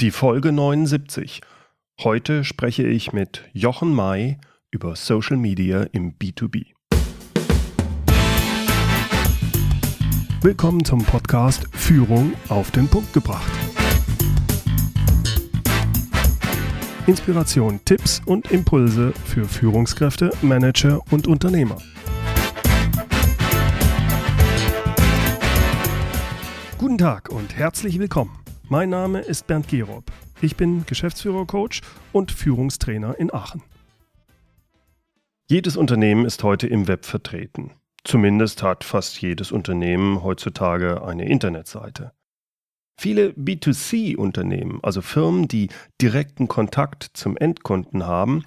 Die Folge 79. Heute spreche ich mit Jochen May über Social Media im B2B. Willkommen zum Podcast Führung auf den Punkt gebracht. Inspiration, Tipps und Impulse für Führungskräfte, Manager und Unternehmer. Guten Tag und herzlich willkommen. Mein Name ist Bernd Gerob. Ich bin Geschäftsführer-Coach und Führungstrainer in Aachen. Jedes Unternehmen ist heute im Web vertreten. Zumindest hat fast jedes Unternehmen heutzutage eine Internetseite. Viele B2C-Unternehmen, also Firmen, die direkten Kontakt zum Endkunden haben,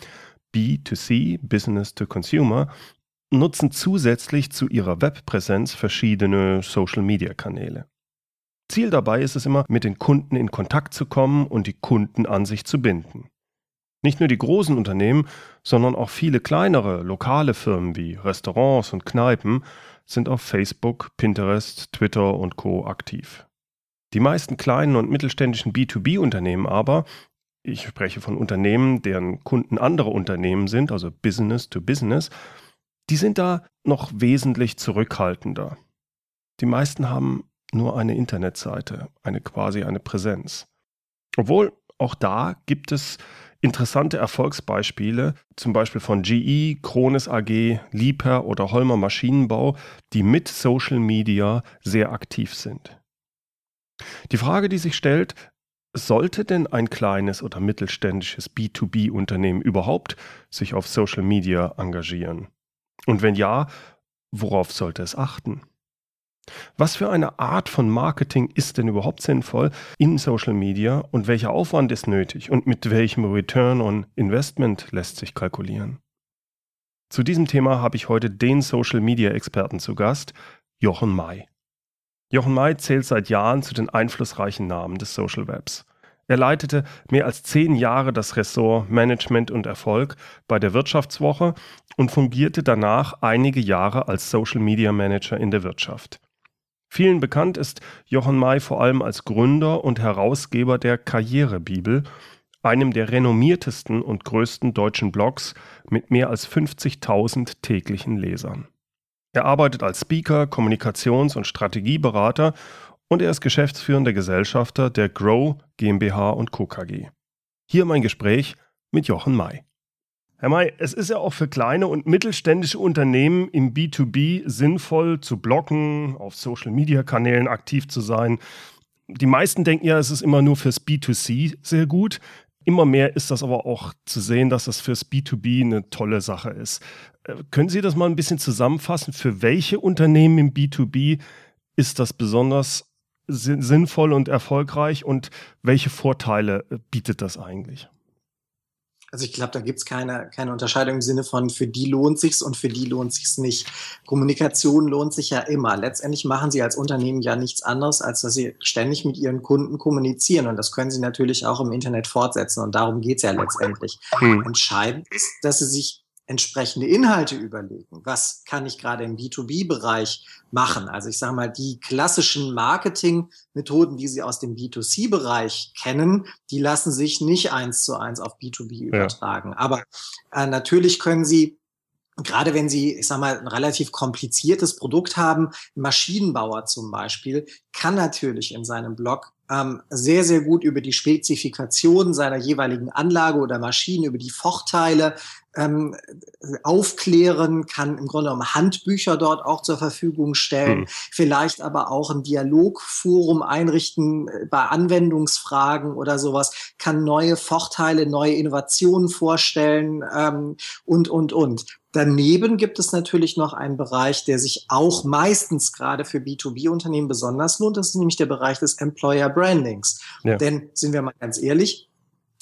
B2C, Business to Consumer, nutzen zusätzlich zu ihrer Webpräsenz verschiedene Social-Media-Kanäle. Ziel dabei ist es immer, mit den Kunden in Kontakt zu kommen und die Kunden an sich zu binden. Nicht nur die großen Unternehmen, sondern auch viele kleinere, lokale Firmen wie Restaurants und Kneipen sind auf Facebook, Pinterest, Twitter und Co aktiv. Die meisten kleinen und mittelständischen B2B-Unternehmen aber, ich spreche von Unternehmen, deren Kunden andere Unternehmen sind, also Business to Business, die sind da noch wesentlich zurückhaltender. Die meisten haben nur eine Internetseite, eine quasi eine Präsenz. Obwohl auch da gibt es interessante Erfolgsbeispiele, zum Beispiel von GE, Krones AG, Liebherr oder Holmer Maschinenbau, die mit Social Media sehr aktiv sind. Die Frage, die sich stellt, sollte denn ein kleines oder mittelständisches B2B-Unternehmen überhaupt sich auf Social Media engagieren? Und wenn ja, worauf sollte es achten? Was für eine Art von Marketing ist denn überhaupt sinnvoll in Social Media und welcher Aufwand ist nötig und mit welchem Return on Investment lässt sich kalkulieren? Zu diesem Thema habe ich heute den Social Media Experten zu Gast, Jochen May. Jochen May zählt seit Jahren zu den einflussreichen Namen des Social Webs. Er leitete mehr als zehn Jahre das Ressort Management und Erfolg bei der Wirtschaftswoche und fungierte danach einige Jahre als Social Media Manager in der Wirtschaft. Vielen bekannt ist Jochen May vor allem als Gründer und Herausgeber der Karrierebibel, einem der renommiertesten und größten deutschen Blogs mit mehr als 50.000 täglichen Lesern. Er arbeitet als Speaker, Kommunikations- und Strategieberater und er ist geschäftsführender Gesellschafter der Grow GmbH und Co. KG. Hier mein Gespräch mit Jochen May. Herr May, es ist ja auch für kleine und mittelständische Unternehmen im B2B sinnvoll zu blocken, auf Social-Media-Kanälen aktiv zu sein. Die meisten denken ja, es ist immer nur fürs B2C sehr gut. Immer mehr ist das aber auch zu sehen, dass das fürs B2B eine tolle Sache ist. Äh, können Sie das mal ein bisschen zusammenfassen? Für welche Unternehmen im B2B ist das besonders sinnvoll und erfolgreich und welche Vorteile bietet das eigentlich? Also ich glaube, da gibt's keine, keine Unterscheidung im Sinne von, für die lohnt sich's und für die lohnt sich's nicht. Kommunikation lohnt sich ja immer. Letztendlich machen Sie als Unternehmen ja nichts anderes, als dass Sie ständig mit Ihren Kunden kommunizieren. Und das können Sie natürlich auch im Internet fortsetzen. Und darum geht's ja letztendlich. Hm. Entscheidend ist, dass Sie sich entsprechende Inhalte überlegen. Was kann ich gerade im B2B-Bereich machen? Also ich sage mal, die klassischen Marketing-Methoden, die Sie aus dem B2C-Bereich kennen, die lassen sich nicht eins zu eins auf B2B übertragen. Ja. Aber äh, natürlich können Sie gerade wenn Sie, ich sag mal, ein relativ kompliziertes Produkt haben, Maschinenbauer zum Beispiel, kann natürlich in seinem Blog ähm, sehr, sehr gut über die Spezifikation seiner jeweiligen Anlage oder Maschine, über die Vorteile ähm, aufklären, kann im Grunde genommen Handbücher dort auch zur Verfügung stellen, mhm. vielleicht aber auch ein Dialogforum einrichten äh, bei Anwendungsfragen oder sowas, kann neue Vorteile, neue Innovationen vorstellen ähm, und, und, und. Daneben gibt es natürlich noch einen Bereich, der sich auch meistens gerade für B2B-Unternehmen besonders lohnt. Das ist nämlich der Bereich des Employer Brandings. Ja. Denn sind wir mal ganz ehrlich,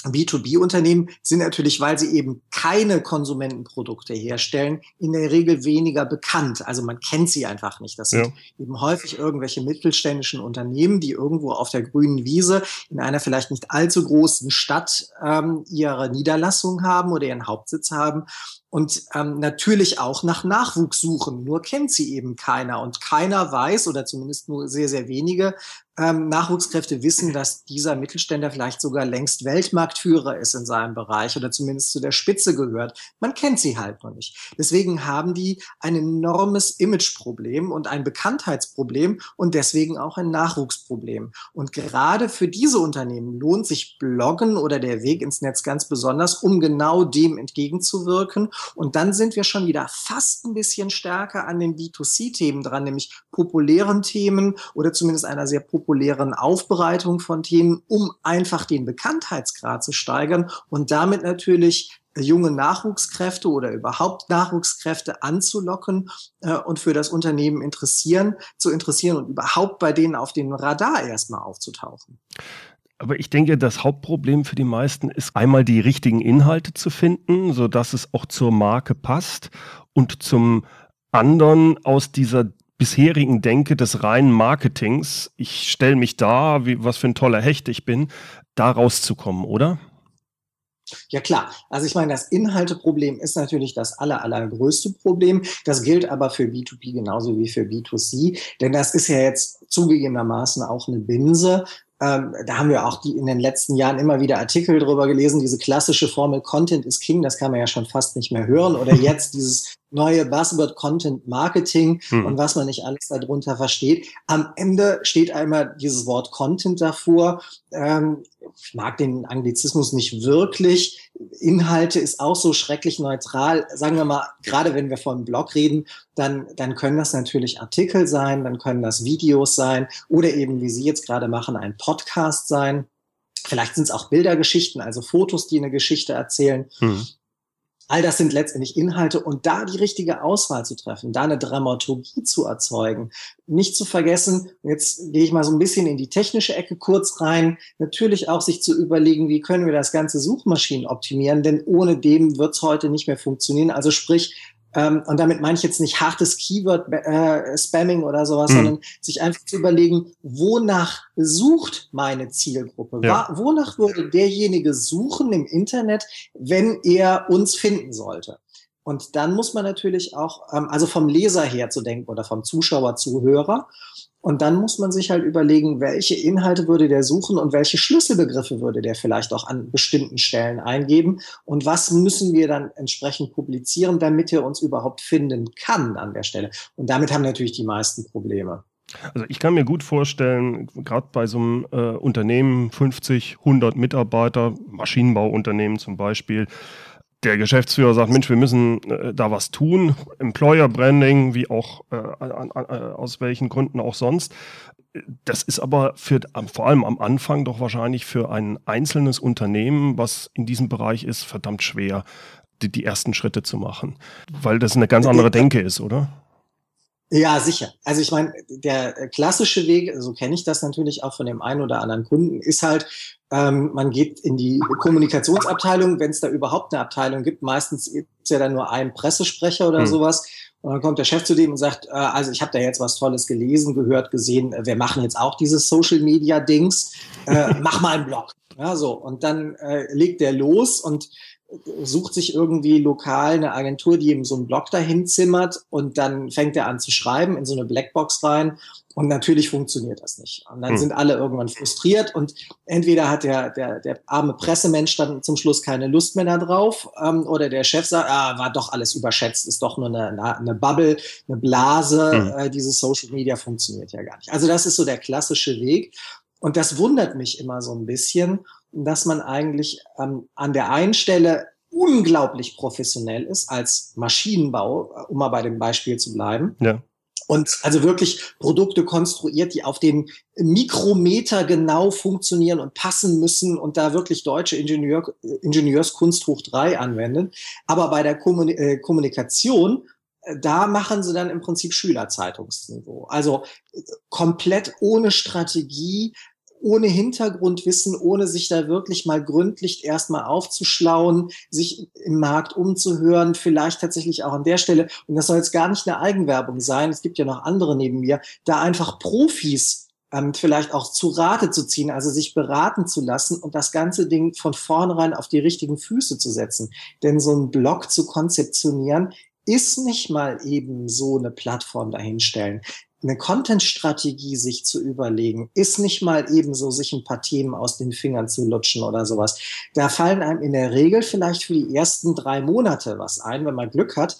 B2B-Unternehmen sind natürlich, weil sie eben keine Konsumentenprodukte herstellen, in der Regel weniger bekannt. Also man kennt sie einfach nicht. Das sind ja. eben häufig irgendwelche mittelständischen Unternehmen, die irgendwo auf der grünen Wiese in einer vielleicht nicht allzu großen Stadt ähm, ihre Niederlassung haben oder ihren Hauptsitz haben und ähm, natürlich auch nach Nachwuchs suchen. Nur kennt sie eben keiner und keiner weiß oder zumindest nur sehr, sehr wenige, ähm, Nachwuchskräfte wissen, dass dieser Mittelständler vielleicht sogar längst Weltmarktführer ist in seinem Bereich oder zumindest zu der Spitze gehört. Man kennt sie halt noch nicht. Deswegen haben die ein enormes Imageproblem und ein Bekanntheitsproblem und deswegen auch ein Nachwuchsproblem. Und gerade für diese Unternehmen lohnt sich Bloggen oder der Weg ins Netz ganz besonders, um genau dem entgegenzuwirken. Und dann sind wir schon wieder fast ein bisschen stärker an den B2C-Themen dran, nämlich populären Themen oder zumindest einer sehr populären Aufbereitung von Themen, um einfach den Bekanntheitsgrad zu steigern und damit natürlich junge Nachwuchskräfte oder überhaupt Nachwuchskräfte anzulocken äh, und für das Unternehmen interessieren, zu interessieren und überhaupt bei denen auf dem Radar erstmal aufzutauchen. Aber ich denke, das Hauptproblem für die meisten ist einmal die richtigen Inhalte zu finden, sodass es auch zur Marke passt und zum anderen aus dieser bisherigen Denke des reinen Marketings, ich stelle mich da, wie, was für ein toller Hecht ich bin, da rauszukommen, oder? Ja klar, also ich meine, das Inhalteproblem ist natürlich das aller, allergrößte Problem. Das gilt aber für B2B genauso wie für B2C, denn das ist ja jetzt zugegebenermaßen auch eine Binse. Ähm, da haben wir auch die in den letzten Jahren immer wieder Artikel drüber gelesen, diese klassische Formel Content is King, das kann man ja schon fast nicht mehr hören. Oder jetzt dieses neue Buzzword Content Marketing hm. und was man nicht alles darunter versteht. Am Ende steht einmal dieses Wort Content davor. Ähm, ich mag den Anglizismus nicht wirklich. Inhalte ist auch so schrecklich neutral. Sagen wir mal, gerade wenn wir von Blog reden, dann, dann können das natürlich Artikel sein, dann können das Videos sein oder eben, wie Sie jetzt gerade machen, ein Podcast sein. Vielleicht sind es auch Bildergeschichten, also Fotos, die eine Geschichte erzählen. Hm. All das sind letztendlich Inhalte und da die richtige Auswahl zu treffen, da eine Dramaturgie zu erzeugen. Nicht zu vergessen, jetzt gehe ich mal so ein bisschen in die technische Ecke kurz rein, natürlich auch sich zu überlegen, wie können wir das ganze Suchmaschinen optimieren, denn ohne dem wird es heute nicht mehr funktionieren. Also sprich, ähm, und damit meine ich jetzt nicht hartes Keyword-Spamming äh, oder sowas, mhm. sondern sich einfach zu überlegen, wonach sucht meine Zielgruppe? Ja. Wonach würde derjenige suchen im Internet, wenn er uns finden sollte? Und dann muss man natürlich auch, ähm, also vom Leser her zu denken oder vom Zuschauer, Zuhörer. Und dann muss man sich halt überlegen, welche Inhalte würde der suchen und welche Schlüsselbegriffe würde der vielleicht auch an bestimmten Stellen eingeben und was müssen wir dann entsprechend publizieren, damit er uns überhaupt finden kann an der Stelle. Und damit haben natürlich die meisten Probleme. Also ich kann mir gut vorstellen, gerade bei so einem äh, Unternehmen, 50, 100 Mitarbeiter, Maschinenbauunternehmen zum Beispiel, der Geschäftsführer sagt, Mensch, wir müssen äh, da was tun, Employer Branding, wie auch äh, an, an, äh, aus welchen Gründen auch sonst. Das ist aber für, vor allem am Anfang doch wahrscheinlich für ein einzelnes Unternehmen, was in diesem Bereich ist, verdammt schwer, die, die ersten Schritte zu machen, weil das eine ganz andere Denke ist, oder? Ja, sicher. Also ich meine, der klassische Weg, so kenne ich das natürlich auch von dem einen oder anderen Kunden, ist halt, ähm, man geht in die Kommunikationsabteilung, wenn es da überhaupt eine Abteilung gibt. Meistens ist ja dann nur ein Pressesprecher oder mhm. sowas. Und dann kommt der Chef zu dem und sagt, äh, also ich habe da jetzt was Tolles gelesen, gehört, gesehen, wir machen jetzt auch dieses Social Media Dings, äh, mach mal einen Blog. Ja, so. Und dann äh, legt der los und sucht sich irgendwie lokal eine Agentur, die ihm so einen Blog dahin zimmert und dann fängt er an zu schreiben in so eine Blackbox rein und natürlich funktioniert das nicht. Und dann hm. sind alle irgendwann frustriert und entweder hat der, der, der arme Pressemensch dann zum Schluss keine Lust mehr darauf ähm, oder der Chef sagt, ah, war doch alles überschätzt, ist doch nur eine, eine Bubble, eine Blase, hm. äh, dieses Social Media funktioniert ja gar nicht. Also das ist so der klassische Weg und das wundert mich immer so ein bisschen dass man eigentlich ähm, an der einen Stelle unglaublich professionell ist als Maschinenbau, äh, um mal bei dem Beispiel zu bleiben. Ja. Und also wirklich Produkte konstruiert, die auf den Mikrometer genau funktionieren und passen müssen und da wirklich deutsche Ingenieur, Ingenieurskunst hoch drei anwenden. Aber bei der äh, Kommunikation äh, da machen sie dann im Prinzip Schülerzeitungsniveau. Also komplett ohne Strategie, ohne Hintergrundwissen, ohne sich da wirklich mal gründlich erstmal aufzuschlauen, sich im Markt umzuhören, vielleicht tatsächlich auch an der Stelle, und das soll jetzt gar nicht eine Eigenwerbung sein, es gibt ja noch andere neben mir, da einfach Profis ähm, vielleicht auch zu Rate zu ziehen, also sich beraten zu lassen und das ganze Ding von vornherein auf die richtigen Füße zu setzen. Denn so ein Blog zu konzeptionieren, ist nicht mal eben so eine Plattform dahinstellen eine Content-Strategie sich zu überlegen, ist nicht mal ebenso, sich ein paar Themen aus den Fingern zu lutschen oder sowas. Da fallen einem in der Regel vielleicht für die ersten drei Monate was ein, wenn man Glück hat.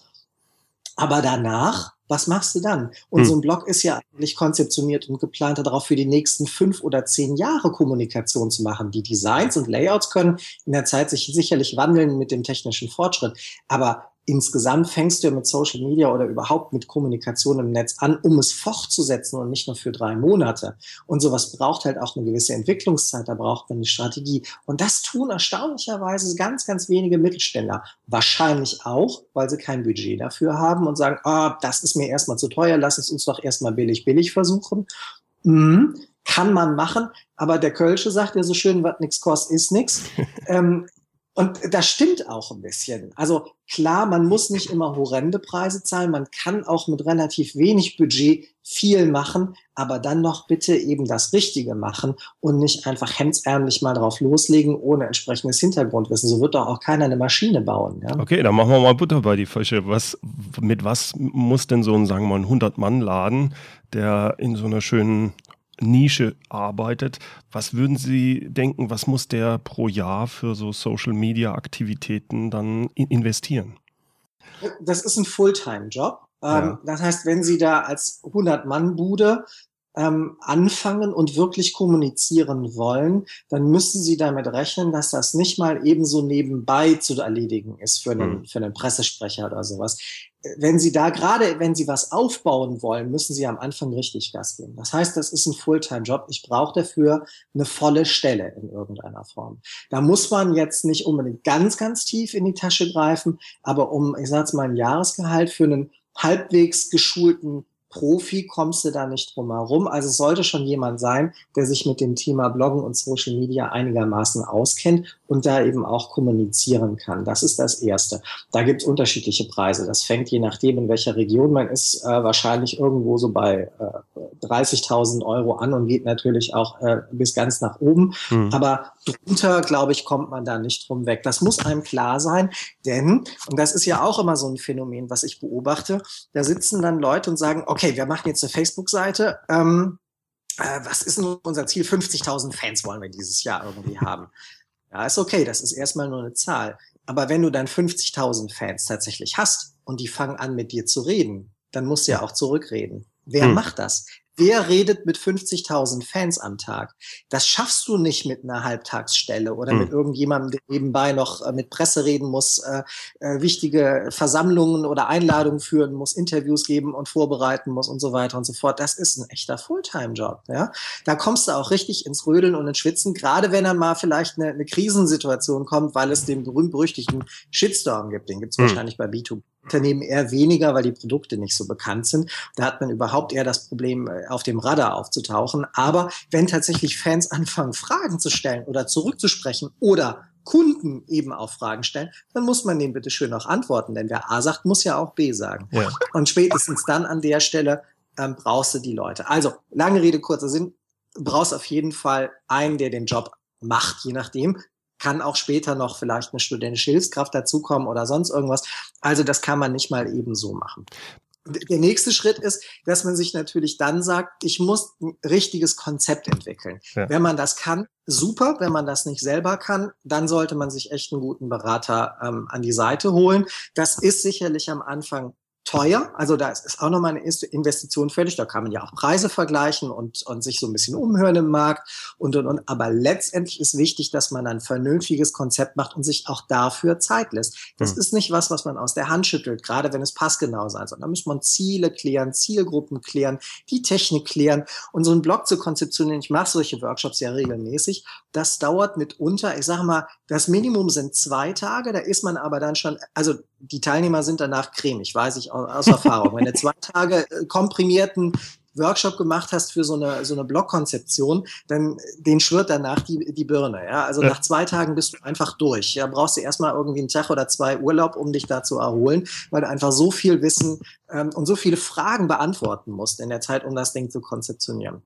Aber danach, was machst du dann? Und hm. so ein Blog ist ja eigentlich konzeptioniert und geplant darauf, für die nächsten fünf oder zehn Jahre Kommunikation zu machen. Die Designs und Layouts können in der Zeit sich sicherlich wandeln mit dem technischen Fortschritt. Aber insgesamt fängst du ja mit Social Media oder überhaupt mit Kommunikation im Netz an, um es fortzusetzen und nicht nur für drei Monate. Und sowas braucht halt auch eine gewisse Entwicklungszeit, da braucht man eine Strategie. Und das tun erstaunlicherweise ganz, ganz wenige Mittelständler. Wahrscheinlich auch, weil sie kein Budget dafür haben und sagen, ah, das ist mir erstmal zu teuer, lass es uns doch erstmal billig, billig versuchen. Mhm kann man machen, aber der Kölsche sagt ja so schön, was nichts kostet, ist nichts. Ähm, und das stimmt auch ein bisschen. Also klar, man muss nicht immer horrende Preise zahlen. Man kann auch mit relativ wenig Budget viel machen, aber dann noch bitte eben das Richtige machen und nicht einfach hemdsärmlich mal drauf loslegen ohne entsprechendes Hintergrundwissen. So wird doch auch keiner eine Maschine bauen. Ja? Okay, dann machen wir mal Butter bei die Fische. Was, mit was muss denn so ein, sagen wir mal, ein 100-Mann-Laden, der in so einer schönen Nische arbeitet. Was würden Sie denken, was muss der pro Jahr für so Social-Media-Aktivitäten dann investieren? Das ist ein Fulltime-Job. Ja. Ähm, das heißt, wenn Sie da als 100-Mann-Bude ähm, anfangen und wirklich kommunizieren wollen, dann müssen Sie damit rechnen, dass das nicht mal ebenso nebenbei zu erledigen ist für einen, mhm. für einen Pressesprecher oder sowas. Wenn Sie da gerade, wenn Sie was aufbauen wollen, müssen Sie am Anfang richtig Gas geben. Das heißt, das ist ein Fulltime-Job. Ich brauche dafür eine volle Stelle in irgendeiner Form. Da muss man jetzt nicht unbedingt ganz, ganz tief in die Tasche greifen, aber um, ich sage mal, ein Jahresgehalt für einen halbwegs geschulten Profi kommst du da nicht drum herum. Also es sollte schon jemand sein, der sich mit dem Thema Bloggen und Social Media einigermaßen auskennt und da eben auch kommunizieren kann. Das ist das Erste. Da gibt es unterschiedliche Preise. Das fängt je nachdem, in welcher Region man ist, äh, wahrscheinlich irgendwo so bei äh, 30.000 Euro an und geht natürlich auch äh, bis ganz nach oben. Mhm. Aber drunter, glaube ich, kommt man da nicht drum weg. Das muss einem klar sein, denn, und das ist ja auch immer so ein Phänomen, was ich beobachte, da sitzen dann Leute und sagen, okay, okay, wir machen jetzt eine Facebook-Seite. Ähm, äh, was ist denn unser Ziel? 50.000 Fans wollen wir dieses Jahr irgendwie haben. Ja, ist okay, das ist erstmal nur eine Zahl. Aber wenn du dann 50.000 Fans tatsächlich hast und die fangen an, mit dir zu reden, dann musst du ja auch zurückreden. Wer hm. macht das? Wer redet mit 50.000 Fans am Tag? Das schaffst du nicht mit einer Halbtagsstelle oder mhm. mit irgendjemandem, der nebenbei noch äh, mit Presse reden muss, äh, äh, wichtige Versammlungen oder Einladungen führen muss, Interviews geben und vorbereiten muss und so weiter und so fort. Das ist ein echter Fulltime-Job. Ja? Da kommst du auch richtig ins Rödeln und ins Schwitzen, gerade wenn dann mal vielleicht eine, eine Krisensituation kommt, weil es den berühmt-berüchtigten Shitstorm gibt. Den gibt es mhm. wahrscheinlich bei B2B. Unternehmen eher weniger, weil die Produkte nicht so bekannt sind. Da hat man überhaupt eher das Problem, äh, auf dem Radar aufzutauchen. Aber wenn tatsächlich Fans anfangen, Fragen zu stellen oder zurückzusprechen oder Kunden eben auch Fragen stellen, dann muss man denen bitte schön auch antworten. Denn wer A sagt, muss ja auch B sagen. Ja. Und spätestens dann an der Stelle ähm, brauchst du die Leute. Also, lange Rede, kurzer Sinn, brauchst auf jeden Fall einen, der den Job macht, je nachdem kann auch später noch vielleicht eine studentische Hilfskraft dazukommen oder sonst irgendwas. Also das kann man nicht mal eben so machen. Der nächste Schritt ist, dass man sich natürlich dann sagt, ich muss ein richtiges Konzept entwickeln. Ja. Wenn man das kann, super. Wenn man das nicht selber kann, dann sollte man sich echt einen guten Berater ähm, an die Seite holen. Das ist sicherlich am Anfang teuer. Also da ist auch nochmal eine Investition fällig. Da kann man ja auch Preise vergleichen und, und sich so ein bisschen umhören im Markt und, und, und. Aber letztendlich ist wichtig, dass man ein vernünftiges Konzept macht und sich auch dafür Zeit lässt. Das hm. ist nicht was, was man aus der Hand schüttelt, gerade wenn es passgenau sein soll. Da muss man Ziele klären, Zielgruppen klären, die Technik klären und so einen Blog zu konzeptionieren. Ich mache solche Workshops ja regelmäßig. Das dauert mitunter, ich sage mal, das Minimum sind zwei Tage. Da ist man aber dann schon, also die Teilnehmer sind danach cremig, weiß ich aus Erfahrung. Wenn du zwei Tage äh, komprimierten Workshop gemacht hast für so eine, so eine Blogkonzeption, dann den schwirrt danach die, die Birne. Ja? Also ja. nach zwei Tagen bist du einfach durch. Ja, brauchst du erstmal irgendwie einen Tag oder zwei Urlaub, um dich da zu erholen, weil du einfach so viel Wissen ähm, und so viele Fragen beantworten musst in der Zeit, um das Ding zu konzeptionieren.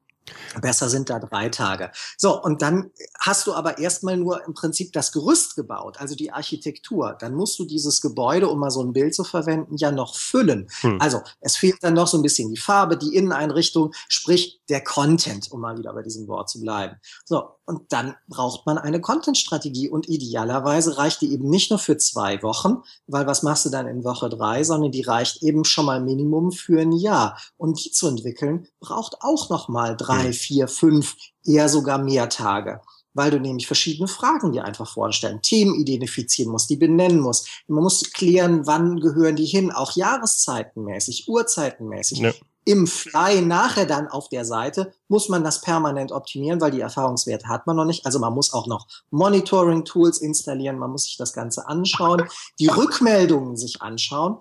Besser sind da drei Tage. So, und dann hast du aber erstmal nur im Prinzip das Gerüst gebaut, also die Architektur. Dann musst du dieses Gebäude, um mal so ein Bild zu verwenden, ja noch füllen. Hm. Also es fehlt dann noch so ein bisschen die Farbe, die Inneneinrichtung, sprich der Content, um mal wieder bei diesem Wort zu bleiben. So, und dann braucht man eine Content-Strategie und idealerweise reicht die eben nicht nur für zwei Wochen, weil was machst du dann in Woche drei, sondern die reicht eben schon mal Minimum für ein Jahr. Und die zu entwickeln braucht auch noch mal drei, hm. vier, fünf, eher sogar mehr Tage weil du nämlich verschiedene Fragen dir einfach vorstellen, Themen identifizieren musst, die benennen musst. Man muss klären, wann gehören die hin, auch jahreszeitenmäßig, uhrzeitenmäßig. Ja. Im Fly nachher dann auf der Seite muss man das permanent optimieren, weil die Erfahrungswerte hat man noch nicht. Also man muss auch noch Monitoring-Tools installieren, man muss sich das Ganze anschauen, die Rückmeldungen sich anschauen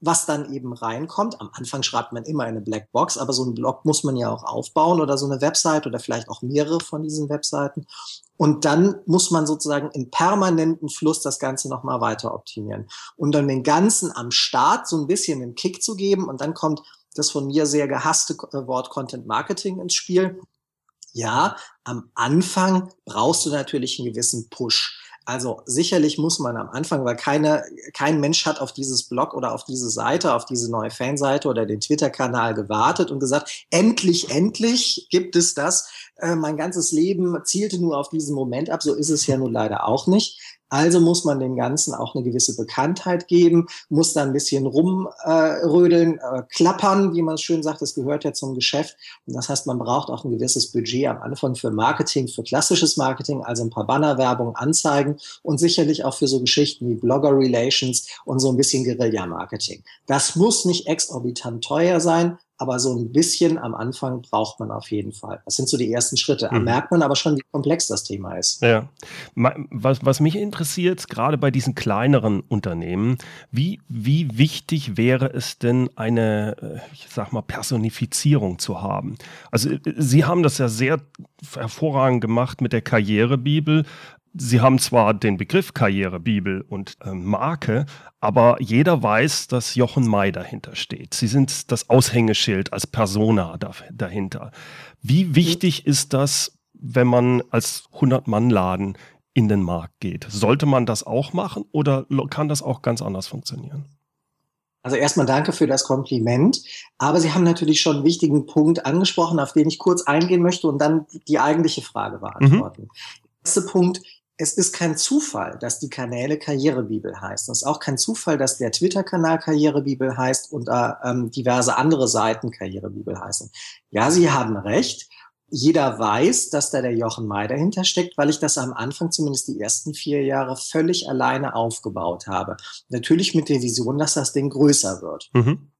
was dann eben reinkommt. Am Anfang schreibt man immer eine Blackbox, aber so ein Blog muss man ja auch aufbauen oder so eine Website oder vielleicht auch mehrere von diesen Webseiten. Und dann muss man sozusagen im permanenten Fluss das Ganze nochmal weiter optimieren. Und dann den Ganzen am Start so ein bisschen einen Kick zu geben. Und dann kommt das von mir sehr gehasste äh, Wort Content Marketing ins Spiel. Ja, am Anfang brauchst du natürlich einen gewissen Push. Also sicherlich muss man am Anfang, weil keine, kein Mensch hat auf dieses Blog oder auf diese Seite, auf diese neue Fanseite oder den Twitter-Kanal gewartet und gesagt, endlich, endlich gibt es das. Äh, mein ganzes Leben zielte nur auf diesen Moment ab. So ist es ja nun leider auch nicht. Also muss man dem Ganzen auch eine gewisse Bekanntheit geben, muss da ein bisschen rumrödeln, äh, äh, klappern, wie man es schön sagt. Das gehört ja zum Geschäft. Und das heißt, man braucht auch ein gewisses Budget am Anfang für Marketing, für klassisches Marketing, also ein paar Bannerwerbung, Anzeigen und sicherlich auch für so Geschichten wie Blogger Relations und so ein bisschen Guerilla-Marketing. Das muss nicht exorbitant teuer sein, aber so ein bisschen am Anfang braucht man auf jeden Fall. Das sind so die ersten Schritte. Da mhm. merkt man aber schon, wie komplex das Thema ist. Ja. Was, was mich interessiert, gerade bei diesen kleineren Unternehmen, wie, wie wichtig wäre es denn, eine, äh, ich sag mal, Personifizierung zu haben? Also, äh, Sie haben das ja sehr hervorragend gemacht mit der Karrierebibel. Sie haben zwar den Begriff Karrierebibel und äh, Marke, aber jeder weiß, dass Jochen May dahinter steht. Sie sind das Aushängeschild als Persona da, dahinter. Wie wichtig ist das, wenn man als 100-Mann-Laden in den Markt geht? Sollte man das auch machen oder kann das auch ganz anders funktionieren? Also erstmal danke für das Kompliment. Aber Sie haben natürlich schon einen wichtigen Punkt angesprochen, auf den ich kurz eingehen möchte und dann die eigentliche Frage beantworten. Mhm. Der erste Punkt, es ist kein Zufall, dass die Kanäle Karrierebibel heißen. Es ist auch kein Zufall, dass der Twitter-Kanal Karrierebibel heißt und äh, ähm, diverse andere Seiten Karrierebibel heißen. Ja, Sie haben recht. Jeder weiß, dass da der Jochen May dahinter steckt, weil ich das am Anfang zumindest die ersten vier Jahre völlig alleine aufgebaut habe. Natürlich mit der Vision, dass das Ding größer wird. Mhm.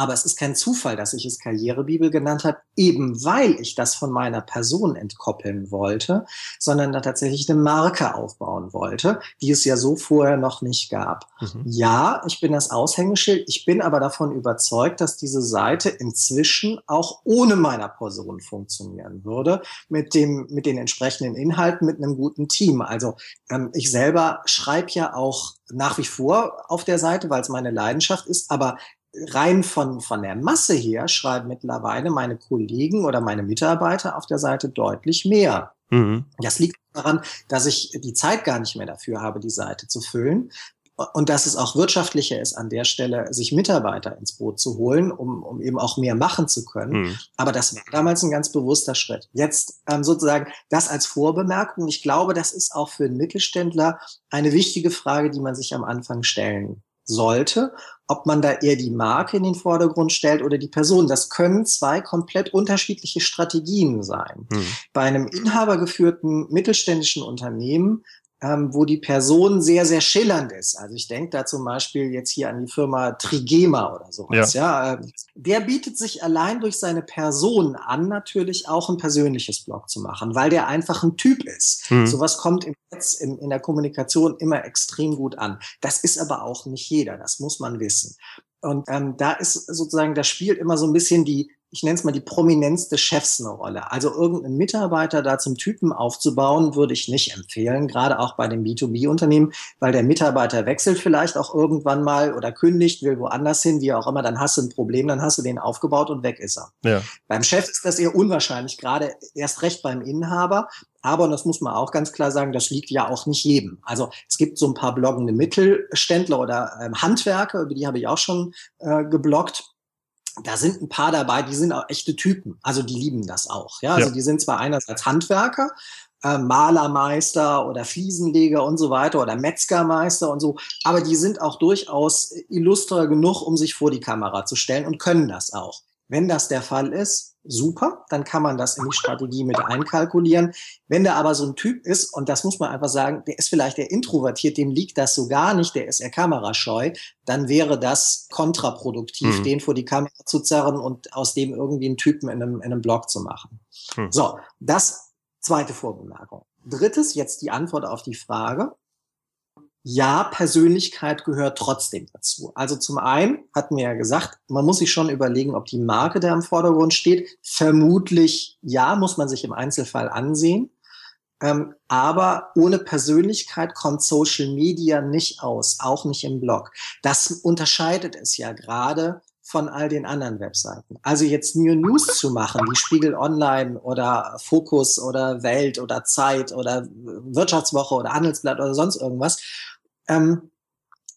Aber es ist kein Zufall, dass ich es Karrierebibel genannt habe, eben weil ich das von meiner Person entkoppeln wollte, sondern da tatsächlich eine Marke aufbauen wollte, die es ja so vorher noch nicht gab. Mhm. Ja, ich bin das Aushängeschild. Ich bin aber davon überzeugt, dass diese Seite inzwischen auch ohne meiner Person funktionieren würde, mit dem, mit den entsprechenden Inhalten, mit einem guten Team. Also ähm, ich selber schreibe ja auch nach wie vor auf der Seite, weil es meine Leidenschaft ist, aber rein von, von der Masse her schreiben mittlerweile meine Kollegen oder meine Mitarbeiter auf der Seite deutlich mehr. Mhm. Das liegt daran, dass ich die Zeit gar nicht mehr dafür habe, die Seite zu füllen. Und dass es auch wirtschaftlicher ist, an der Stelle sich Mitarbeiter ins Boot zu holen, um, um eben auch mehr machen zu können. Mhm. Aber das war damals ein ganz bewusster Schritt. Jetzt ähm, sozusagen das als Vorbemerkung. Ich glaube, das ist auch für einen Mittelständler eine wichtige Frage, die man sich am Anfang stellen sollte, ob man da eher die Marke in den Vordergrund stellt oder die Person. Das können zwei komplett unterschiedliche Strategien sein. Hm. Bei einem inhabergeführten mittelständischen Unternehmen ähm, wo die Person sehr, sehr schillernd ist. Also ich denke da zum Beispiel jetzt hier an die Firma Trigema oder sowas. Ja. ja. Ähm, der bietet sich allein durch seine Person an, natürlich auch ein persönliches Blog zu machen, weil der einfach ein Typ ist. Mhm. Sowas kommt im Netz, in, in der Kommunikation immer extrem gut an. Das ist aber auch nicht jeder, das muss man wissen. Und ähm, da ist sozusagen, da spielt immer so ein bisschen die, ich nenne es mal die Prominenz des Chefs eine Rolle. Also irgendeinen Mitarbeiter da zum Typen aufzubauen, würde ich nicht empfehlen, gerade auch bei dem B2B-Unternehmen, weil der Mitarbeiter wechselt vielleicht auch irgendwann mal oder kündigt, will woanders hin, wie auch immer, dann hast du ein Problem, dann hast du den aufgebaut und weg ist er. Ja. Beim Chef ist das eher unwahrscheinlich, gerade erst recht beim Inhaber. Aber, und das muss man auch ganz klar sagen, das liegt ja auch nicht jedem. Also es gibt so ein paar bloggende Mittelständler oder ähm, Handwerker, über die habe ich auch schon äh, gebloggt da sind ein paar dabei, die sind auch echte Typen. Also die lieben das auch. Ja, also ja. die sind zwar einerseits Handwerker, äh, Malermeister oder Fliesenleger und so weiter oder Metzgermeister und so, aber die sind auch durchaus illustre genug, um sich vor die Kamera zu stellen und können das auch. Wenn das der Fall ist, super, dann kann man das in die Strategie mit einkalkulieren. Wenn der aber so ein Typ ist, und das muss man einfach sagen, der ist vielleicht der introvertiert, dem liegt das so gar nicht, der ist eher kamerascheu, dann wäre das kontraproduktiv, mhm. den vor die Kamera zu zerren und aus dem irgendwie einen Typen in einem, in einem Blog zu machen. Mhm. So, das zweite Vorbemerkung. Drittes, jetzt die Antwort auf die Frage ja, Persönlichkeit gehört trotzdem dazu. Also zum einen hatten wir ja gesagt, man muss sich schon überlegen, ob die Marke da im Vordergrund steht. Vermutlich ja, muss man sich im Einzelfall ansehen. Ähm, aber ohne Persönlichkeit kommt Social Media nicht aus, auch nicht im Blog. Das unterscheidet es ja gerade von all den anderen Webseiten. Also jetzt New News zu machen, wie Spiegel Online oder Fokus oder Welt oder Zeit oder Wirtschaftswoche oder Handelsblatt oder sonst irgendwas, ähm,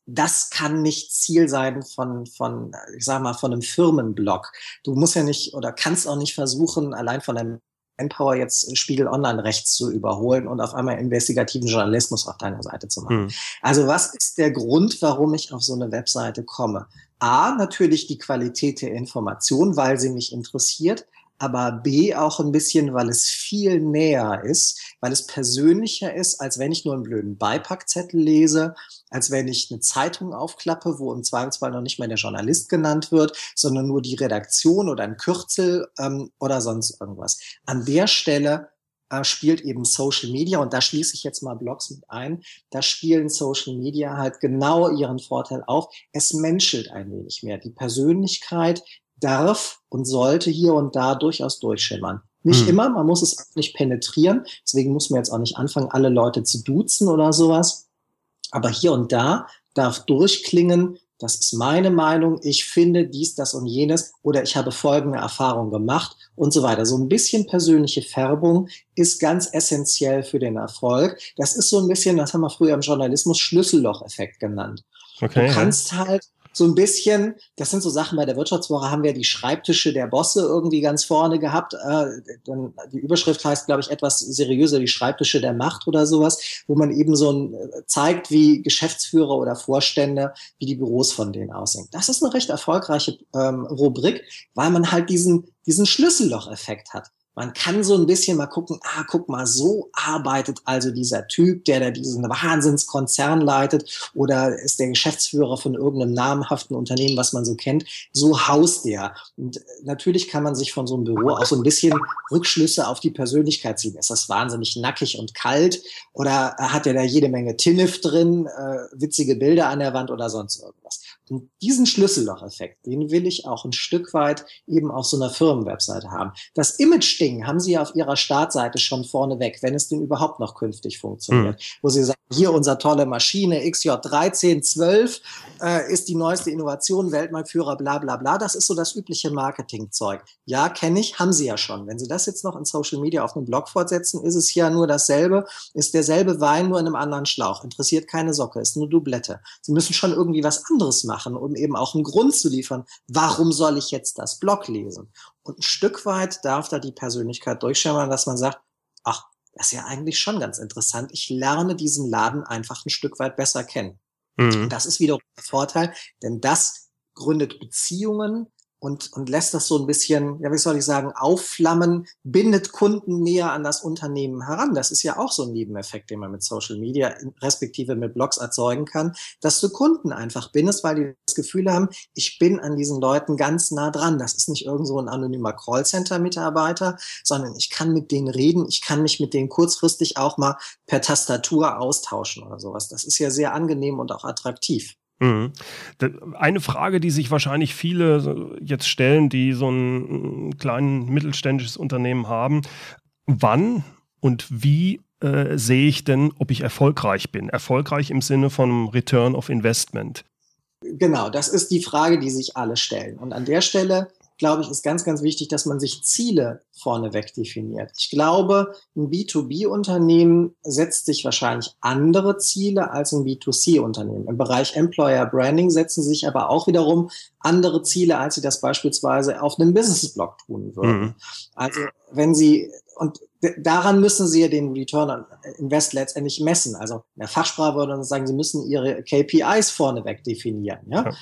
das kann nicht Ziel sein von, von, ich sag mal, von einem Firmenblog. Du musst ja nicht oder kannst auch nicht versuchen, allein von einem Empower jetzt Spiegel Online rechts zu überholen und auf einmal investigativen Journalismus auf deiner Seite zu machen. Mhm. Also was ist der Grund, warum ich auf so eine Webseite komme? A, natürlich die Qualität der Information, weil sie mich interessiert aber B auch ein bisschen, weil es viel näher ist, weil es persönlicher ist, als wenn ich nur einen blöden Beipackzettel lese, als wenn ich eine Zeitung aufklappe, wo im Zweifelsfall noch nicht mal der Journalist genannt wird, sondern nur die Redaktion oder ein Kürzel ähm, oder sonst irgendwas. An der Stelle äh, spielt eben Social Media, und da schließe ich jetzt mal Blogs mit ein, da spielen Social Media halt genau ihren Vorteil auf. Es menschelt ein wenig mehr. Die Persönlichkeit, darf und sollte hier und da durchaus durchschimmern. Nicht hm. immer, man muss es nicht penetrieren. Deswegen muss man jetzt auch nicht anfangen, alle Leute zu duzen oder sowas. Aber hier und da darf durchklingen, das ist meine Meinung, ich finde dies, das und jenes oder ich habe folgende Erfahrung gemacht und so weiter. So ein bisschen persönliche Färbung ist ganz essentiell für den Erfolg. Das ist so ein bisschen, das haben wir früher im Journalismus Schlüssellocheffekt genannt. Okay, du kannst ja. halt so ein bisschen, das sind so Sachen bei der Wirtschaftswoche, haben wir die Schreibtische der Bosse irgendwie ganz vorne gehabt. Äh, dann, die Überschrift heißt, glaube ich, etwas seriöser, die Schreibtische der Macht oder sowas, wo man eben so ein, äh, zeigt, wie Geschäftsführer oder Vorstände, wie die Büros von denen aussehen. Das ist eine recht erfolgreiche ähm, Rubrik, weil man halt diesen, diesen Schlüsselloch-Effekt hat. Man kann so ein bisschen mal gucken, ah, guck mal, so arbeitet also dieser Typ, der da diesen Wahnsinnskonzern leitet oder ist der Geschäftsführer von irgendeinem namhaften Unternehmen, was man so kennt. So haust der. Und natürlich kann man sich von so einem Büro auch so ein bisschen Rückschlüsse auf die Persönlichkeit ziehen. Ist das wahnsinnig nackig und kalt oder hat er da jede Menge Tinnef drin, äh, witzige Bilder an der Wand oder sonst irgendwas? Und diesen Schlüssellocheffekt, den will ich auch ein Stück weit eben auf so einer Firmenwebseite haben. Das Image-Ding haben Sie auf Ihrer Startseite schon vorneweg, wenn es denn überhaupt noch künftig funktioniert. Mhm. Wo Sie sagen, hier unser tolle Maschine XJ1312 äh, ist die neueste Innovation, Weltmarktführer, bla bla bla. Das ist so das übliche Marketingzeug. Ja, kenne ich, haben Sie ja schon. Wenn Sie das jetzt noch in Social Media auf einem Blog fortsetzen, ist es ja nur dasselbe, ist derselbe Wein nur in einem anderen Schlauch. Interessiert keine Socke, ist nur Doublette. Sie müssen schon irgendwie was anderes machen machen, um eben auch einen Grund zu liefern, warum soll ich jetzt das Blog lesen? Und ein Stück weit darf da die Persönlichkeit durchschimmern, dass man sagt, ach, das ist ja eigentlich schon ganz interessant. Ich lerne diesen Laden einfach ein Stück weit besser kennen. Mhm. Das ist wiederum der Vorteil, denn das gründet Beziehungen, und, und lässt das so ein bisschen, ja, wie soll ich sagen, aufflammen, bindet Kunden näher an das Unternehmen heran. Das ist ja auch so ein Nebeneffekt, den man mit Social Media respektive mit Blogs erzeugen kann, dass du Kunden einfach bindest, weil die das Gefühl haben, ich bin an diesen Leuten ganz nah dran. Das ist nicht irgend so ein anonymer Callcenter-Mitarbeiter, sondern ich kann mit denen reden, ich kann mich mit denen kurzfristig auch mal per Tastatur austauschen oder sowas. Das ist ja sehr angenehm und auch attraktiv. Mhm. Eine Frage, die sich wahrscheinlich viele jetzt stellen, die so ein kleines mittelständisches Unternehmen haben, wann und wie äh, sehe ich denn, ob ich erfolgreich bin? Erfolgreich im Sinne von Return of Investment. Genau, das ist die Frage, die sich alle stellen. Und an der Stelle glaube ich, ist ganz, ganz wichtig, dass man sich Ziele vorneweg definiert. Ich glaube, ein B2B-Unternehmen setzt sich wahrscheinlich andere Ziele als ein B2C-Unternehmen. Im Bereich Employer Branding setzen sich aber auch wiederum andere Ziele, als sie das beispielsweise auf einem Business-Blog tun würden. Mhm. Also wenn Sie, und daran müssen Sie ja den Return on Invest letztendlich messen. Also in der Fachsprache würde man sagen, Sie müssen Ihre KPIs vorneweg definieren. Ja? ja.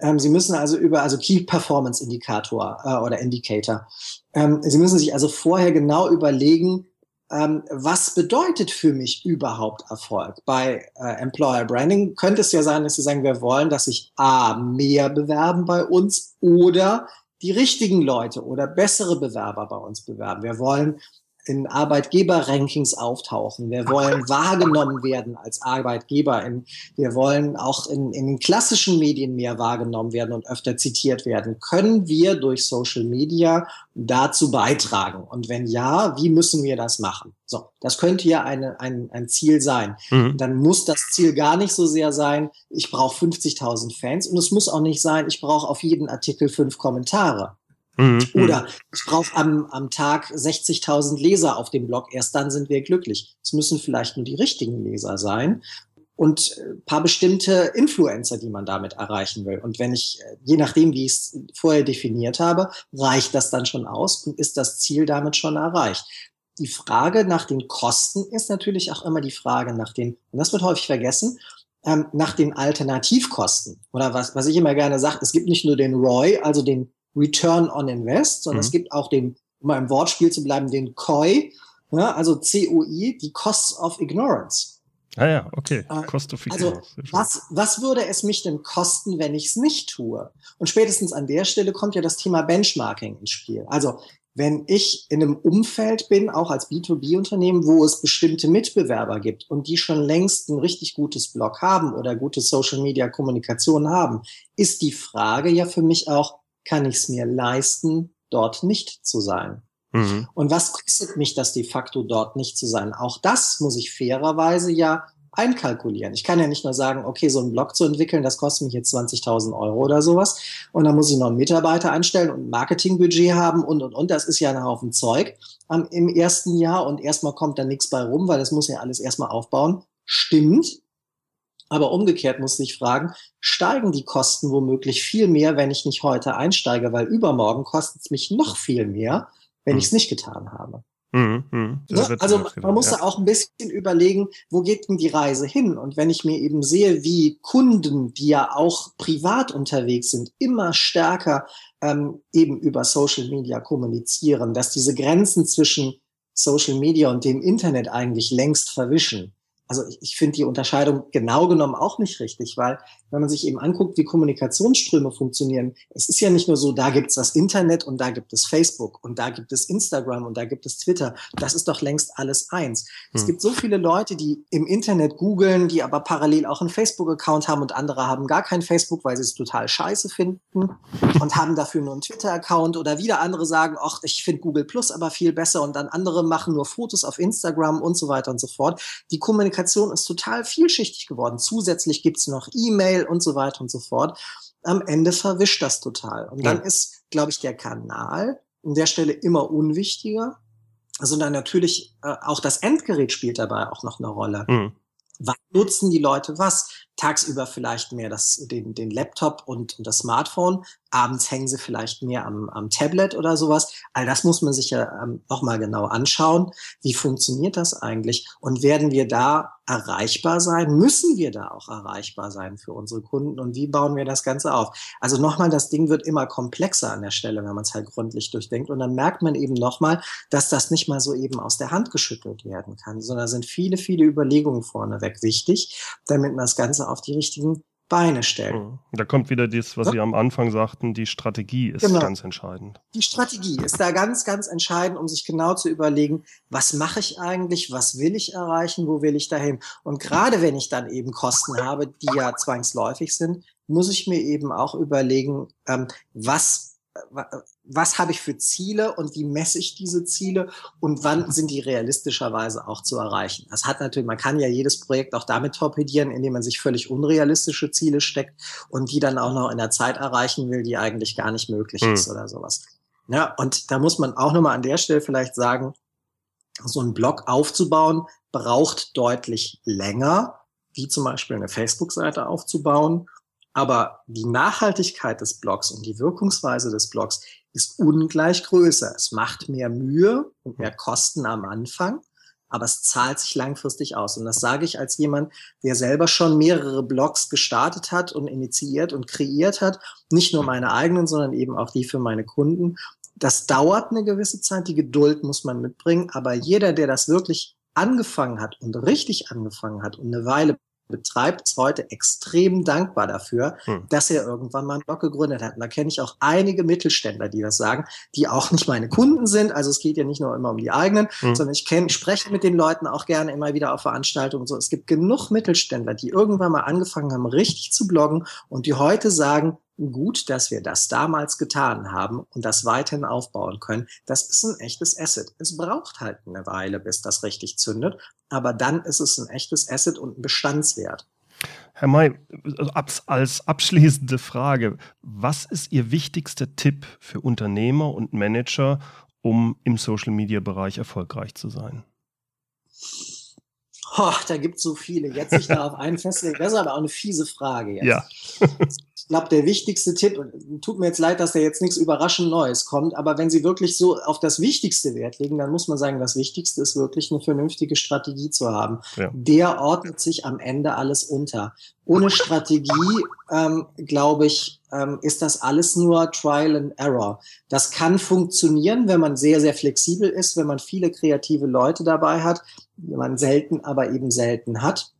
Ähm, Sie müssen also über, also Key Performance Indikator äh, oder Indicator. Ähm, Sie müssen sich also vorher genau überlegen, ähm, was bedeutet für mich überhaupt Erfolg? Bei äh, Employer Branding könnte es ja sein, dass Sie sagen, wir wollen, dass sich A, mehr bewerben bei uns oder die richtigen Leute oder bessere Bewerber bei uns bewerben. Wir wollen in Arbeitgeber-Rankings auftauchen. Wir wollen wahrgenommen werden als Arbeitgeber. Wir wollen auch in, in den klassischen Medien mehr wahrgenommen werden und öfter zitiert werden. Können wir durch Social Media dazu beitragen? Und wenn ja, wie müssen wir das machen? So, das könnte ja eine, ein, ein Ziel sein. Mhm. Dann muss das Ziel gar nicht so sehr sein, ich brauche 50.000 Fans und es muss auch nicht sein, ich brauche auf jeden Artikel fünf Kommentare. Mhm. Oder ich brauche am, am Tag 60.000 Leser auf dem Blog, erst dann sind wir glücklich. Es müssen vielleicht nur die richtigen Leser sein und ein paar bestimmte Influencer, die man damit erreichen will. Und wenn ich, je nachdem, wie ich es vorher definiert habe, reicht das dann schon aus und ist das Ziel damit schon erreicht. Die Frage nach den Kosten ist natürlich auch immer die Frage nach den, und das wird häufig vergessen, ähm, nach den Alternativkosten. Oder was, was ich immer gerne sage, es gibt nicht nur den ROI, also den Return on Invest, sondern mhm. es gibt auch den, um mal im Wortspiel zu bleiben, den COI, ja, also COI, die Costs of Ignorance. Ah ja, okay. Äh, Cost of also, Ignorance. Also was, was würde es mich denn kosten, wenn ich es nicht tue? Und spätestens an der Stelle kommt ja das Thema Benchmarking ins Spiel. Also wenn ich in einem Umfeld bin, auch als B2B-Unternehmen, wo es bestimmte Mitbewerber gibt und die schon längst ein richtig gutes Blog haben oder gute Social-Media-Kommunikation haben, ist die Frage ja für mich auch, kann ich es mir leisten, dort nicht zu sein? Mhm. Und was kostet mich das de facto, dort nicht zu sein? Auch das muss ich fairerweise ja einkalkulieren. Ich kann ja nicht nur sagen, okay, so einen Blog zu entwickeln, das kostet mich jetzt 20.000 Euro oder sowas. Und dann muss ich noch einen Mitarbeiter einstellen und ein Marketingbudget haben und, und, und. Das ist ja ein Haufen Zeug ähm, im ersten Jahr und erstmal kommt da nichts bei rum, weil das muss ja alles erstmal aufbauen. Stimmt. Aber umgekehrt muss ich fragen, steigen die Kosten womöglich viel mehr, wenn ich nicht heute einsteige, weil übermorgen kostet es mich noch viel mehr, wenn hm. ich es nicht getan habe. Mhm, mh. Ne? Also man muss ja. da auch ein bisschen überlegen, wo geht denn die Reise hin? Und wenn ich mir eben sehe, wie Kunden, die ja auch privat unterwegs sind, immer stärker ähm, eben über Social Media kommunizieren, dass diese Grenzen zwischen Social Media und dem Internet eigentlich längst verwischen, also ich, ich finde die Unterscheidung genau genommen auch nicht richtig, weil wenn man sich eben anguckt, wie Kommunikationsströme funktionieren, es ist ja nicht nur so, da gibt es das Internet und da gibt es Facebook und da gibt es Instagram und da gibt es Twitter. Das ist doch längst alles eins. Hm. Es gibt so viele Leute, die im Internet googeln, die aber parallel auch einen Facebook-Account haben und andere haben gar kein Facebook, weil sie es total scheiße finden und haben dafür nur einen Twitter-Account oder wieder andere sagen, ach, ich finde Google Plus aber viel besser und dann andere machen nur Fotos auf Instagram und so weiter und so fort. Die Kommunikation ist total vielschichtig geworden. Zusätzlich gibt es noch E-Mail, und so weiter und so fort. Am Ende verwischt das total. Und dann ja. ist, glaube ich, der Kanal an der Stelle immer unwichtiger, sondern natürlich äh, auch das Endgerät spielt dabei auch noch eine Rolle. Mhm. Wann nutzen die Leute was? Tagsüber vielleicht mehr das, den, den Laptop und, und das Smartphone. Abends hängen sie vielleicht mehr am, am Tablet oder sowas. All das muss man sich ja ähm, mal genau anschauen. Wie funktioniert das eigentlich? Und werden wir da erreichbar sein? Müssen wir da auch erreichbar sein für unsere Kunden? Und wie bauen wir das Ganze auf? Also nochmal, das Ding wird immer komplexer an der Stelle, wenn man es halt gründlich durchdenkt. Und dann merkt man eben nochmal, dass das nicht mal so eben aus der Hand geschüttelt werden kann, sondern sind viele, viele Überlegungen vorneweg wichtig, damit man das Ganze auf die richtigen Beine stellen. Hm. Da kommt wieder das, was ja. Sie am Anfang sagten, die Strategie ist genau. ganz entscheidend. Die Strategie ist da ganz, ganz entscheidend, um sich genau zu überlegen, was mache ich eigentlich, was will ich erreichen, wo will ich dahin. Und gerade wenn ich dann eben Kosten habe, die ja zwangsläufig sind, muss ich mir eben auch überlegen, ähm, was was habe ich für Ziele und wie messe ich diese Ziele und wann sind die realistischerweise auch zu erreichen. Das hat natürlich, man kann ja jedes Projekt auch damit torpedieren, indem man sich völlig unrealistische Ziele steckt und die dann auch noch in der Zeit erreichen will, die eigentlich gar nicht möglich hm. ist oder sowas. Ja, und da muss man auch nochmal an der Stelle vielleicht sagen, so ein Blog aufzubauen braucht deutlich länger, wie zum Beispiel eine Facebook-Seite aufzubauen aber die Nachhaltigkeit des Blogs und die Wirkungsweise des Blogs ist ungleich größer. Es macht mehr Mühe und mehr Kosten am Anfang, aber es zahlt sich langfristig aus. Und das sage ich als jemand, der selber schon mehrere Blogs gestartet hat und initiiert und kreiert hat. Nicht nur meine eigenen, sondern eben auch die für meine Kunden. Das dauert eine gewisse Zeit. Die Geduld muss man mitbringen. Aber jeder, der das wirklich angefangen hat und richtig angefangen hat und eine Weile betreibt, ist heute extrem dankbar dafür, hm. dass er irgendwann mal einen Blog gegründet hat. Und da kenne ich auch einige Mittelständler, die das sagen, die auch nicht meine Kunden sind. Also es geht ja nicht nur immer um die eigenen, hm. sondern ich kenne, spreche mit den Leuten auch gerne immer wieder auf Veranstaltungen. So, es gibt genug Mittelständler, die irgendwann mal angefangen haben, richtig zu bloggen und die heute sagen, gut, dass wir das damals getan haben und das weiterhin aufbauen können. Das ist ein echtes Asset. Es braucht halt eine Weile, bis das richtig zündet, aber dann ist es ein echtes Asset und ein Bestandswert. Herr May, als abschließende Frage, was ist Ihr wichtigster Tipp für Unternehmer und Manager, um im Social-Media-Bereich erfolgreich zu sein? Oh, da gibt es so viele. Jetzt sich darauf einen festlegen, das ist aber auch eine fiese Frage jetzt. Ja. ich glaube, der wichtigste Tipp, tut mir jetzt leid, dass da jetzt nichts überraschend Neues kommt, aber wenn Sie wirklich so auf das Wichtigste Wert legen, dann muss man sagen, das Wichtigste ist wirklich eine vernünftige Strategie zu haben. Ja. Der ordnet sich am Ende alles unter. Ohne Strategie, ähm, glaube ich, ähm, ist das alles nur Trial and Error. Das kann funktionieren, wenn man sehr, sehr flexibel ist, wenn man viele kreative Leute dabei hat die man selten, aber eben selten hat.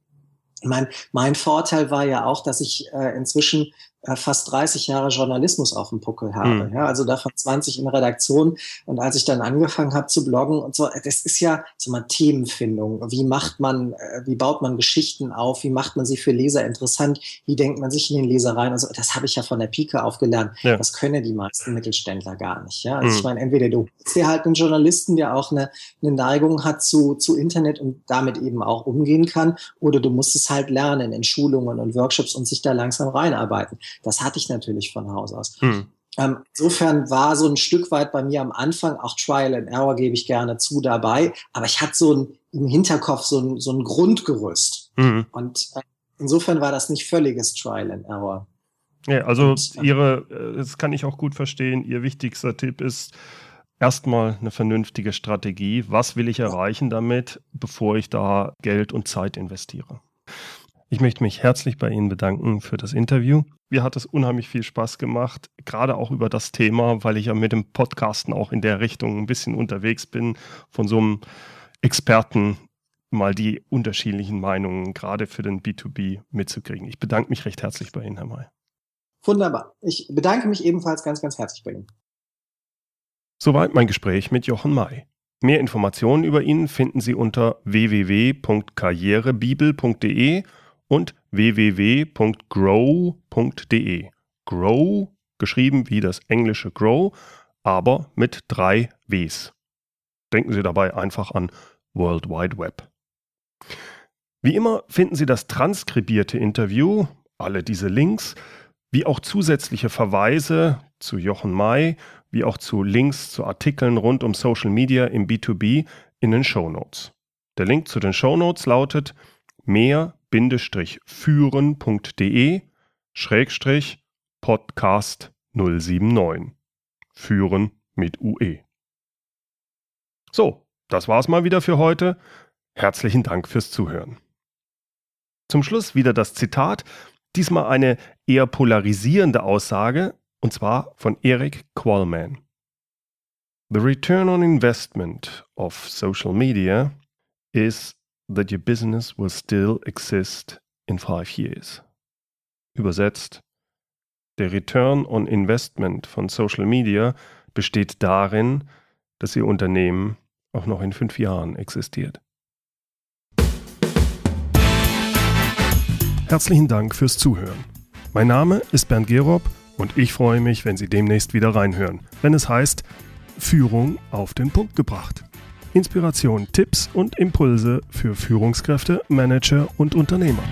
Mein, mein Vorteil war ja auch, dass ich äh, inzwischen fast 30 Jahre Journalismus auf dem Puckel habe. Mhm. Ja, also davon 20 in Redaktion. Und als ich dann angefangen habe zu bloggen und so, das ist ja so mal Themenfindung. Wie macht man, äh, wie baut man Geschichten auf? Wie macht man sie für Leser interessant? Wie denkt man sich in den Leser rein? Also das habe ich ja von der Pike auf gelernt. Ja. Das können die meisten Mittelständler gar nicht. Ja, also mhm. ich meine, entweder du bist ja halt einen Journalisten, der auch eine, eine Neigung hat zu, zu Internet und damit eben auch umgehen kann, oder du musst es halt lernen in Schulungen und Workshops und sich da langsam reinarbeiten. Das hatte ich natürlich von Haus aus. Hm. Ähm, insofern war so ein Stück weit bei mir am Anfang auch Trial and Error, gebe ich gerne zu, dabei. Aber ich hatte so ein, im Hinterkopf so ein, so ein Grundgerüst. Mhm. Und äh, insofern war das nicht völliges Trial and Error. Ja, also Und, äh, Ihre, äh, das kann ich auch gut verstehen, Ihr wichtigster Tipp ist, erstmal eine vernünftige Strategie. Was will ich erreichen damit, bevor ich da Geld und Zeit investiere? Ich möchte mich herzlich bei Ihnen bedanken für das Interview. Mir hat es unheimlich viel Spaß gemacht, gerade auch über das Thema, weil ich ja mit dem Podcasten auch in der Richtung ein bisschen unterwegs bin, von so einem Experten mal die unterschiedlichen Meinungen gerade für den B2B mitzukriegen. Ich bedanke mich recht herzlich bei Ihnen, Herr May. Wunderbar. Ich bedanke mich ebenfalls ganz, ganz herzlich bei Ihnen. Soweit mein Gespräch mit Jochen May. Mehr Informationen über ihn finden Sie unter www.karrierebibel.de und www.grow.de. Grow, geschrieben wie das englische Grow, aber mit drei Ws. Denken Sie dabei einfach an World Wide Web. Wie immer finden Sie das transkribierte Interview, alle diese Links, wie auch zusätzliche Verweise zu Jochen May, wie auch zu Links zu Artikeln rund um Social Media im B2B in den Show Notes. Der Link zu den Show Notes lautet mehr führen.de Schrägstrich Podcast 079. Führen mit UE. So, das war's mal wieder für heute. Herzlichen Dank fürs Zuhören. Zum Schluss wieder das Zitat, diesmal eine eher polarisierende Aussage, und zwar von Eric Qualman. The return on investment of social media is that your business will still exist in five years. Übersetzt, der Return on Investment von Social Media besteht darin, dass Ihr Unternehmen auch noch in fünf Jahren existiert. Herzlichen Dank fürs Zuhören. Mein Name ist Bernd Gerob und ich freue mich, wenn Sie demnächst wieder reinhören, wenn es heißt Führung auf den Punkt gebracht. Inspiration, Tipps und Impulse für Führungskräfte, Manager und Unternehmer.